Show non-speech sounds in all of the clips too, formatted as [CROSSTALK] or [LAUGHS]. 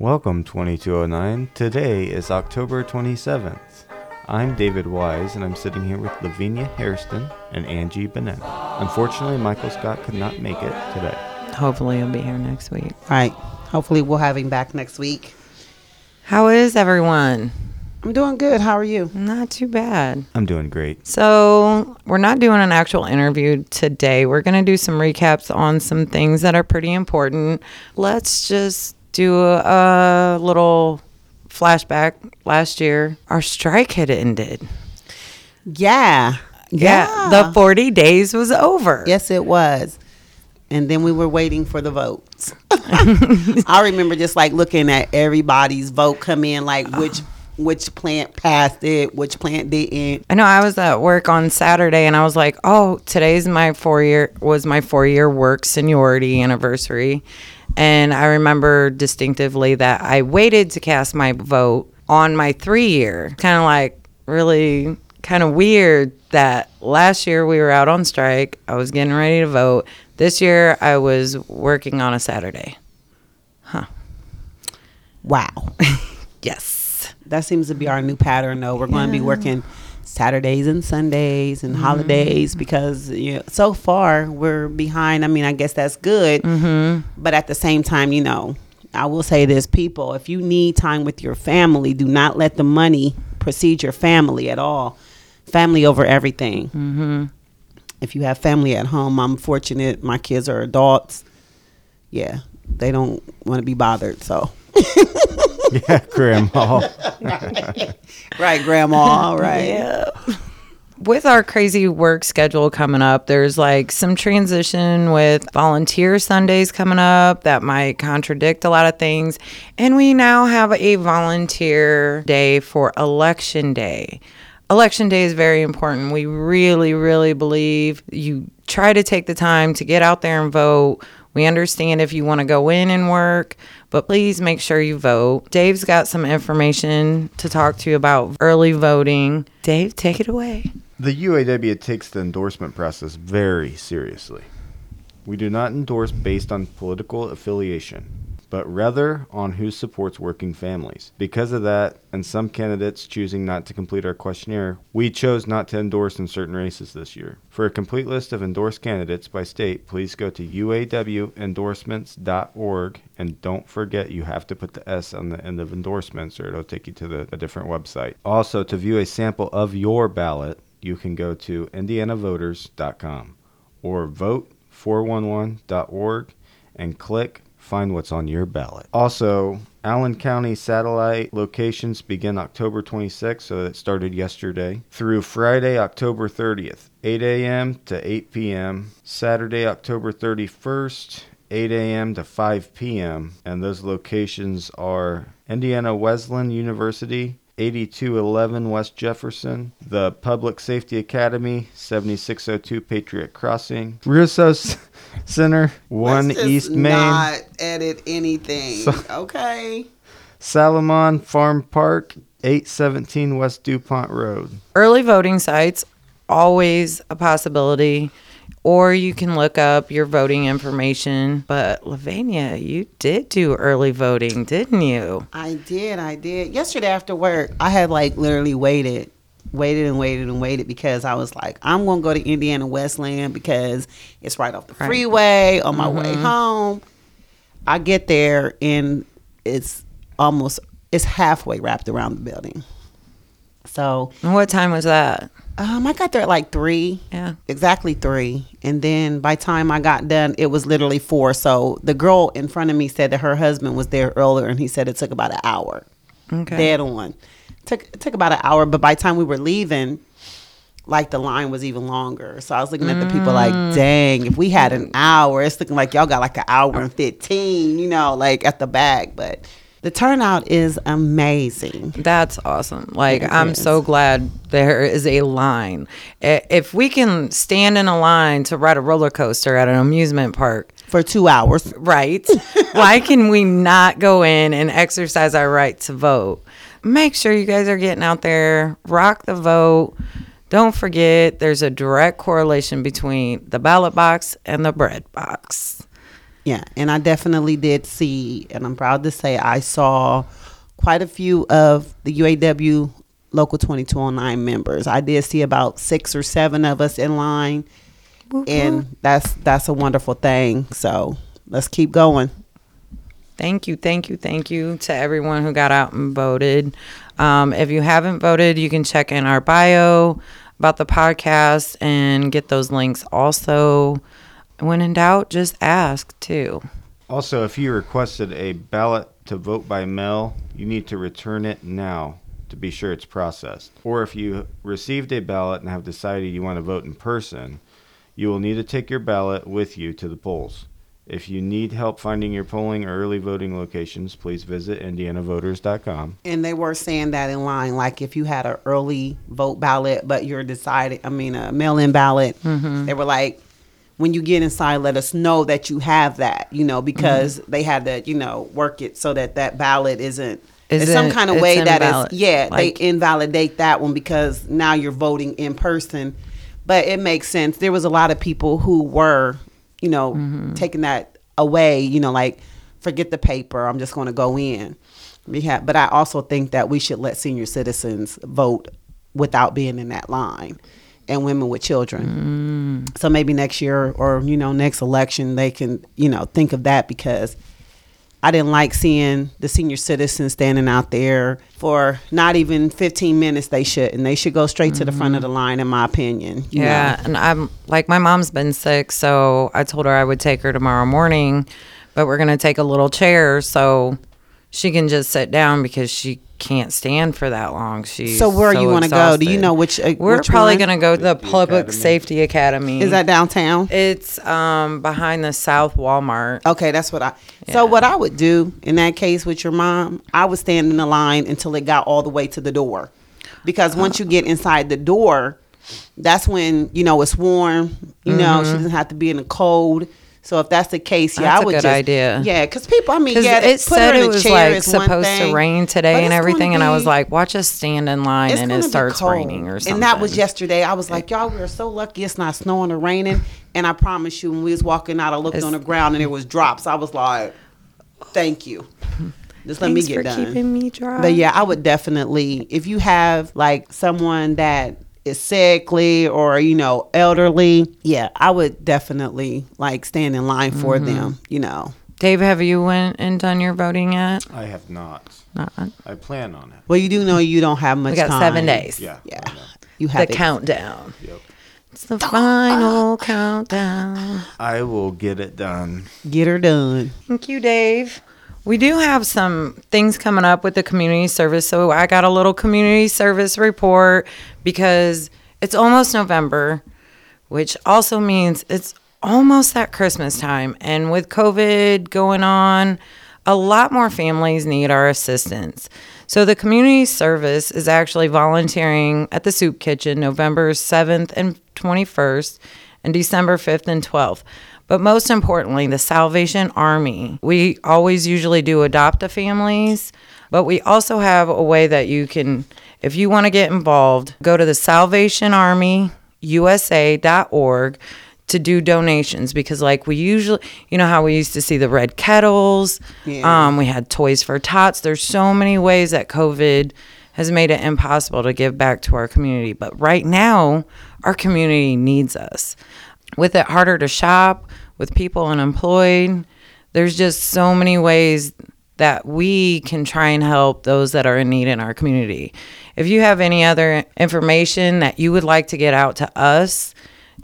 Welcome 2209. Today is October 27th. I'm David Wise and I'm sitting here with Lavinia Hairston and Angie Benet. Unfortunately, Michael Scott could not make it today. Hopefully, he'll be here next week. Right. Hopefully, we'll have him back next week. How is everyone? I'm doing good. How are you? Not too bad. I'm doing great. So, we're not doing an actual interview today. We're going to do some recaps on some things that are pretty important. Let's just do a, little flashback. Last year, our strike had ended. Yeah. Yeah, the 40 days was over. Yes, it was. And then we were waiting for the votes. [LAUGHS] I remember just like looking at everybody's vote come in, like which which plant passed it, which plant didn't. I know I was at work on Saturday and I was like, "Oh, today's my 4 year was my 4 year work seniority anniversary." And I remember distinctively that I waited to cast my vote on my 3 year. Kind of like really kind of weird that last year we were out on strike. I was getting ready to vote. This year I was working on a Saturday. Huh. Wow. [LAUGHS] Yes. that seems to be our new pattern though. We're going to be working Saturdays and Sundays and holidays because you know, so far we're behind. I mean, I guess that's good. Mm-hmm. But at the same time, you know, I will say this people, if you need time with your family, do not let the money precede your family at all. Family over everything. Mm-hmm. If you have family at home, I'm fortunate. My kids are adults. Yeah, they don't want to be bothered. So, [LAUGHS] Yeah, Grandma. [LAUGHS] right, Grandma. Right. Yeah. With our crazy work schedule coming up, there's like some transition with volunteer Sundays coming up that might contradict a lot of things. And we now have a volunteer day for election day. Election day is very important. We really, really believe you try to take the time to get out there and vote. We understand if you want to go in and work, but please make sure you vote. Dave's got some information to talk to you about early voting. Dave, take it away. The UAW takes the endorsement process very seriously. We do not endorse based on political affiliation, but rather on who supports working families. Because of that, and some candidates choosing not to complete our questionnaire, we chose not to endorse in certain races this year. For a complete list of endorsed candidates by state, please go to uawendorsements.org and don't forget you have to put the S on the end of endorsements or it'll take you to the, a different website. Also, to view a sample of your ballot, you can go to indianavoters.com or vote411.org and click find what's on your ballot. Also, Allen County satellite locations begin October 26th, so it started yesterday, through Friday, October 30th, 8 a.m. to 8 p.m., Saturday, October 31st, 8 a.m. to 5 p.m., and those locations are Indiana Wesleyan University, 8211 West Jefferson, the Public Safety Academy, 7602 Patriot Crossing, Rousseau Center, 1 Let's just East Main, Not edit anything. okay. Salomon Farm Park, 817 West DuPont Road. Early voting sites, always a possibility. Or you can look up your voting information. But Lavania, you did do early voting, didn't you? I did. I did. Yesterday after work, I had like literally waited, waited and waited and waited because I was like, I'm going to go to Indiana Wesleyan because it's right off the freeway on my way mm-hmm. home. I get there and it's almost it's halfway wrapped around the building. So And what time was that? Um, I got there at like three. Yeah. exactly three. And then by time i got done it was literally four. So the girl in front of me said that her husband was there earlier and he said it took about an hour. Okay. dead on. Took it took about an hour but by the time we were leaving like the line was even longer. So i was looking at the people like dang if we had an hour it's looking like y'all got like an hour and 15 you know like at the back. But the turnout is amazing That's awesome. Like, It I'm is. so glad there is a line. If we can stand in a line to ride a roller coaster at an amusement park, for two hours right? [LAUGHS] Why can we not go in and exercise our right to vote? Make sure you guys are getting out there, rock the vote. Don't forget, there's a direct correlation between the ballot box and the bread box. Yeah, and I definitely did see, and I'm proud to say I saw quite a few of the UAW Local 2209 members. I did see about six or seven of us in line, and that's that's a wonderful thing. So let's keep going. Thank you, thank you, thank you to everyone who got out and voted. Um, if you haven't voted, you can check in our bio about the podcast and get those links. Also, when in doubt, just ask too. Also, if you requested a ballot to vote by mail, you need to return it now to be sure it's processed. Or if you received a ballot and have decided you want to vote in person, you will need to take your ballot with you to the polls. If you need help finding your polling or early voting locations, please visit indianavoters.com. And they were saying that in line, like if you had an early vote ballot, but you're decided, I mean, a mail-in ballot, mm-hmm. they were like, when you get inside, let us know that you have that, you know, because they had to, you know, work it so that that ballot isn't. There's some Isn't- kind of way that is, yeah, Like- they invalidate that one because now you're voting in person. But it makes sense. There was a lot of people who were, you know, Mm-hmm. taking that away, you know, like forget the paper, I'm just going to go in. We have, but I also think that we should let senior citizens vote without being in that line and women with children. Mm. So maybe next year or, you know, next election, they can, you know, think of that because I didn't like seeing the senior citizens standing out there for not even 15 minutes. They should, and they should go straight to the front of the line, in my opinion. Yeah, know. and I'm like my mom's been sick, so I told her I would take her tomorrow morning, but we're gonna take a little chair so she can just sit down because she can't stand for that long. She's So where you want to go? Do you know which? Uh, We're which probably gonna go to the The Public academy. Safety Academy. Is that downtown? It's um behind the South Walmart. Okay, that's what I. Yeah. So what I would do in that case with your mom, I would stand in the line until it got all the way to the door, because once you get inside the door, that's when you know it's warm. You know she doesn't have to be in the cold. So if that's the case, yeah. That's I a would good just idea. yeah, because people, I mean, yeah, it put said it was chair like supposed thing, to rain today and everything, and I was like, "Watch us stand in line, and it starts cold. raining or something." And that was yesterday. I was like, y'all, we're so lucky it's not snowing or raining. And I promise you, when we was walking out, I looked It's- on the ground and there was drops. I was like, thank you. Just let me get for done. keeping me dry. But yeah, I would definitely if you have like someone that is sickly or you know elderly, yeah, I would definitely like stand in line for Mm-hmm. them. You know, Dave, have you went and done your voting yet? I have not. Not I plan on it. well, you do know you don't have much. We got time. seven days. Yeah. Yeah, I know. you The have it. countdown. Yep. It's the final countdown. I will get it done. Get her done. Thank you, Dave. We do have some things coming up with the community service. So I got a little community service report because it's almost November, which also means it's almost that Christmas time. And with COVID going on, a lot more families need our assistance. So the community service is actually volunteering at the soup kitchen November 7th and 21st and December 5th and 12th. But most importantly, the Salvation Army. We always usually do adopt a families, but we also have a way that you can, if you want to get involved, go to the Salvation Army USA.org to do donations because like we usually you know how we used to see the red kettles Yeah. um, we had toys for tots there's so many ways that covid has made it impossible to give back to our community but right now our community needs us with it harder to shop with people unemployed there's just so many ways that we can try and help those that are in need in our community. If you have any other information that you would like to get out to us,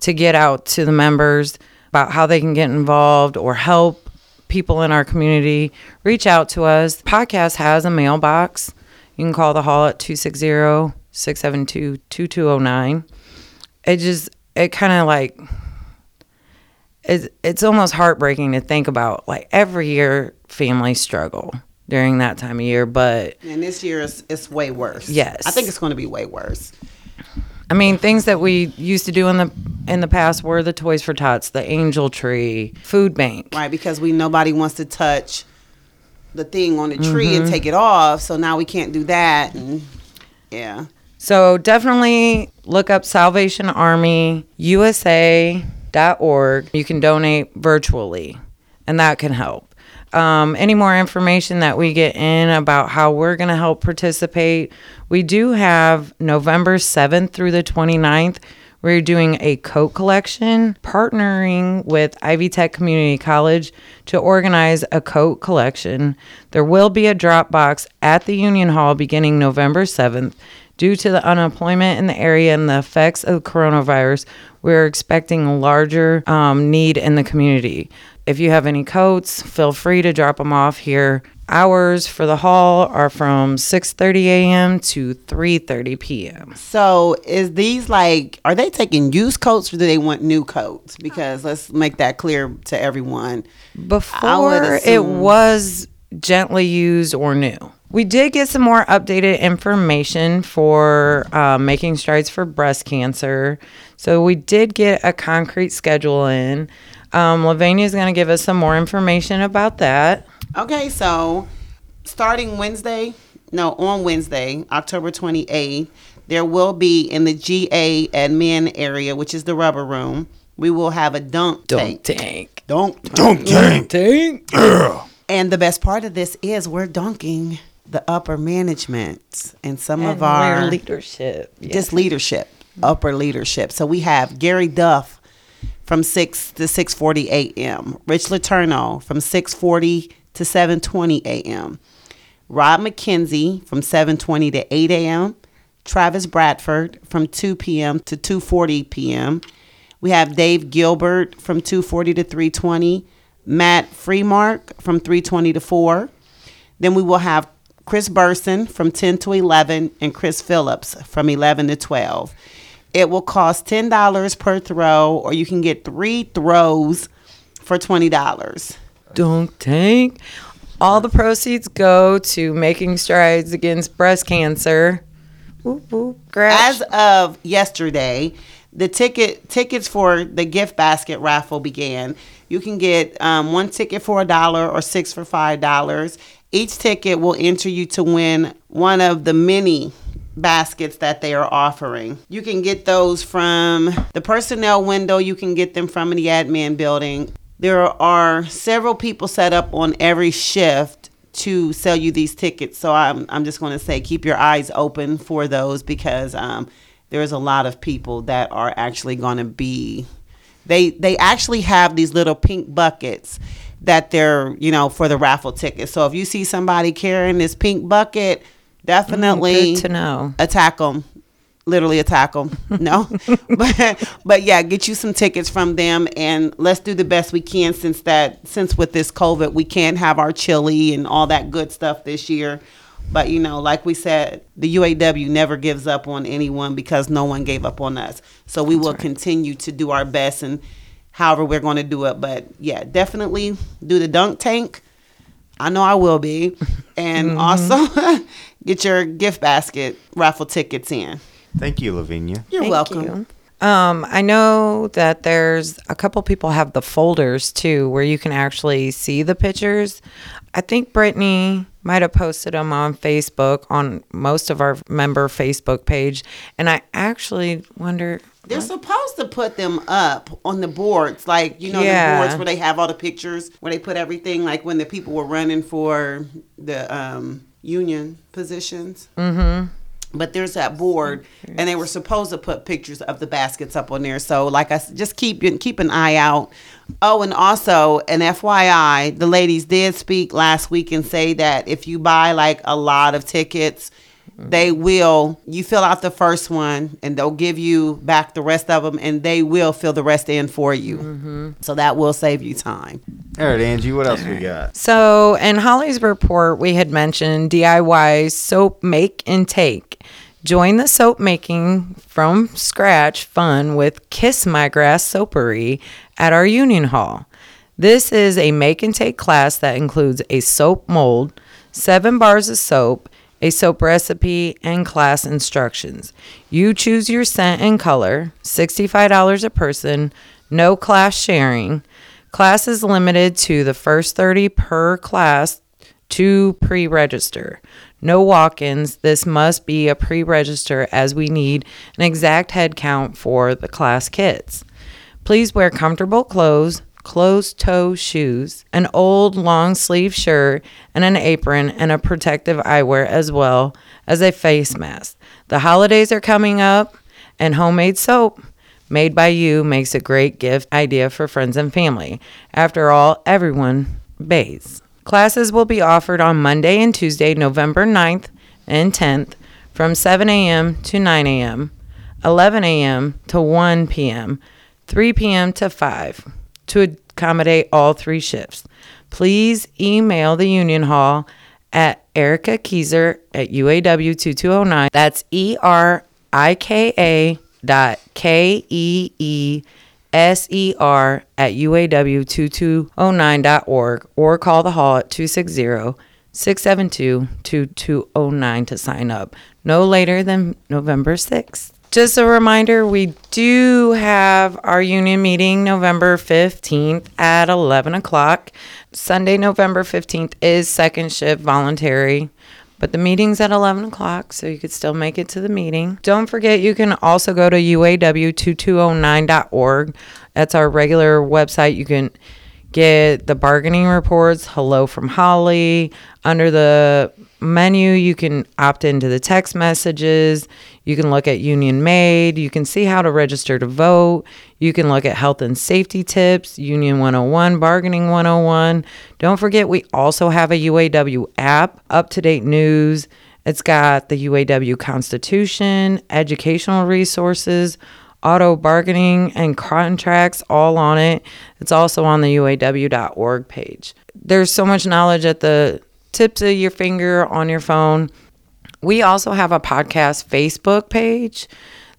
to get out to the members about how they can get involved or help people in our community, reach out to us. The podcast has a mailbox. You can call the hall at 260 672 2209. It just, it kind of like, it's, it's almost heartbreaking to think about. Like every year, families struggle during that time of year, but And this year is it's way worse. Yes. I think it's going to be way worse. I mean, things that we used to do in the in the past were the Toys for Tots, the Angel Tree, Food Bank. right? Because we nobody wants to touch the thing on the tree Mm-hmm. and take it off. So now we can't do that. And yeah, So definitely look up Salvation Army USA.org. You can donate virtually. and that can help. Um, any more information that we get in about how we're going to help participate, we do have November 7th through the 29th. We're doing a coat collection, partnering with Ivy Tech Community College to organize a coat collection. There will be a drop box at the Union Hall beginning November 7th. Due to the unemployment in the area and the effects of coronavirus, we're expecting a larger um, need in the community. If you have any coats, feel free to drop them off here. Hours for the hall are from 6:30 a.m. to 3:30 p.m. So is these like are they taking used coats or do they want new coats? Because let's make that clear to everyone. Before it was gently used or new. We did get some more updated information for uh, making strides for breast cancer. So we did get a concrete schedule in. Um, Lavania is going to give us some more information about that. Okay, so starting Wednesday, no, on Wednesday, October 28th, there will be in the GA admin area, which is the rubber room, we will have a dunk tank. Dunk tank. Dunk. Don't tank. Tank. And the best part of this is we're dunking the upper management and some And of our leadership. Yeah. just leadership, mm-hmm. upper leadership. So we have Gary Duff from 6 to 6:40 a.m., Rich Laterno from 6:40 to 7:20 a.m., Rob McKenzie from 7:20 to 8 a.m., Travis Bradford from 2 p.m. to 2:40 p.m. We have Dave Gilbert from 2:40 to 3:20, Matt Freemark from 3:20 to 4. Then we will have Chris Burson from 10 to 11 and Chris Phillips from 11 to 12. It will cost $10 per throw, or you can get three throws for $20. Dunk tank. All the proceeds go to making strides against breast cancer. Whoop, whoop. As of yesterday, the ticket tickets for the gift basket raffle began. You can get um, one ticket for a dollar or six for five dollars. Each ticket will enter you to win one of the many baskets that they are offering. You can get those from the personnel window. You can get them from the admin building. There are several people set up on every shift to sell you these tickets. So I'm, I'm just going to say keep your eyes open for those because um, there's a lot of people that are actually going to be. They they actually have these little pink buckets that they're you know for the raffle tickets. So if you see somebody carrying this pink bucket, definitely Good to know. attack them literally attack them [LAUGHS] no? [LAUGHS] But but yeah get you some tickets from them and let's do the best we can since that since with this covid we can't have our chili and all that good stuff this year. But you know like we said the uaw never gives up on anyone because no one gave up on us. So we will continue to do our best and however we're going to do it but yeah definitely do the dunk tank I know I will be. [LAUGHS] And also [LAUGHS] get your gift basket raffle tickets in. Thank you, Lavinia. You're Thank welcome. you. Um, I know that there's a couple people have the folders too, where you can actually see the pictures. I think Brittany might have posted them on Facebook on most of our member Facebook page, and I actually wonder. They're supposed to put them up on the boards, like you know Yeah. the boards where they have all the pictures, where they put everything, like when the people were running for the um, union positions. Mm-hmm. But there's that board, and they were supposed to put pictures of the baskets up on there. So, like I s- just keep keep an eye out. Oh, and also an FYI, the ladies did speak last week and say that if you buy like a lot of tickets, they will you fill out the first one and they'll give you back the rest of them and they will fill the rest in for you so that will save you time All right, Angie, what else we got? So, in Holly's report, we had mentioned DIY soap make and take. Join the soap making from scratch fun with Kiss My Grass Soapery at our Union Hall. This is a make and take class that includes a soap mold, seven bars of soap, a soap recipe, and class instructions. You choose your scent and color, $65 a person, no class sharing. Class is limited to the first 30 per class to pre register. No walk ins. This must be a pre register as we need an exact head count for the class kits. Please wear comfortable clothes, closed toe shoes, an old long sleeve shirt, and an apron and a protective eyewear as well as a face mask. The holidays are coming up, and homemade soap made by you makes a great gift idea for friends and family. After all, everyone bathes. Classes will be offered on Monday and Tuesday, November 9th and 10th from 7 a.m. to 9 a.m., 11 a.m. to 1 p.m., 3 p.m. to 5 to accommodate all three shifts. Please email the Union Hall at Erika Keeser at UAW2209. That's E R I K A dot K E E S E R at UAW2209.org or call the hall at 260 672 2209 to sign up no later than November 6th. Just a reminder, we do have our union meeting November 15th at 11 o'clock. Sunday, November 15th is second shift voluntary, but the meeting's at 11 o'clock, so you could still make it to the meeting. Don't forget, you can also go to uaw2209.org. That's our regular website. You can get the bargaining reports, hello from Holly. Under the menu, you can opt into the text messages. You can look at Union Made. You can see how to register to vote. You can look at health and safety tips, Union 101, Bargaining 101. Don't forget, we also have a UAW app, up to date news. It's got the UAW Constitution, educational resources, auto bargaining, and contracts all on it. It's also on the UAW.org page. There's so much knowledge at the tips of your finger on your phone. We also have a podcast Facebook page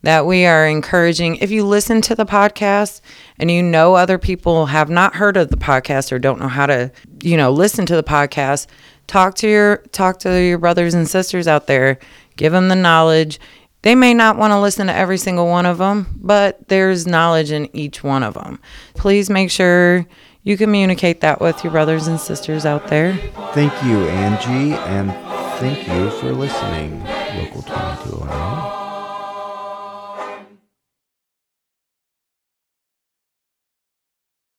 that we are encouraging. If you listen to the podcast and you know other people have not heard of the podcast or don't know how to, you know, listen to the podcast, talk to your talk to your brothers and sisters out there. Give them the knowledge. They may not want to listen to every single one of them, but there's knowledge in each one of them. Please make sure you communicate that with your brothers and sisters out there. Thank you, Angie, and thank you for listening. Local 2209.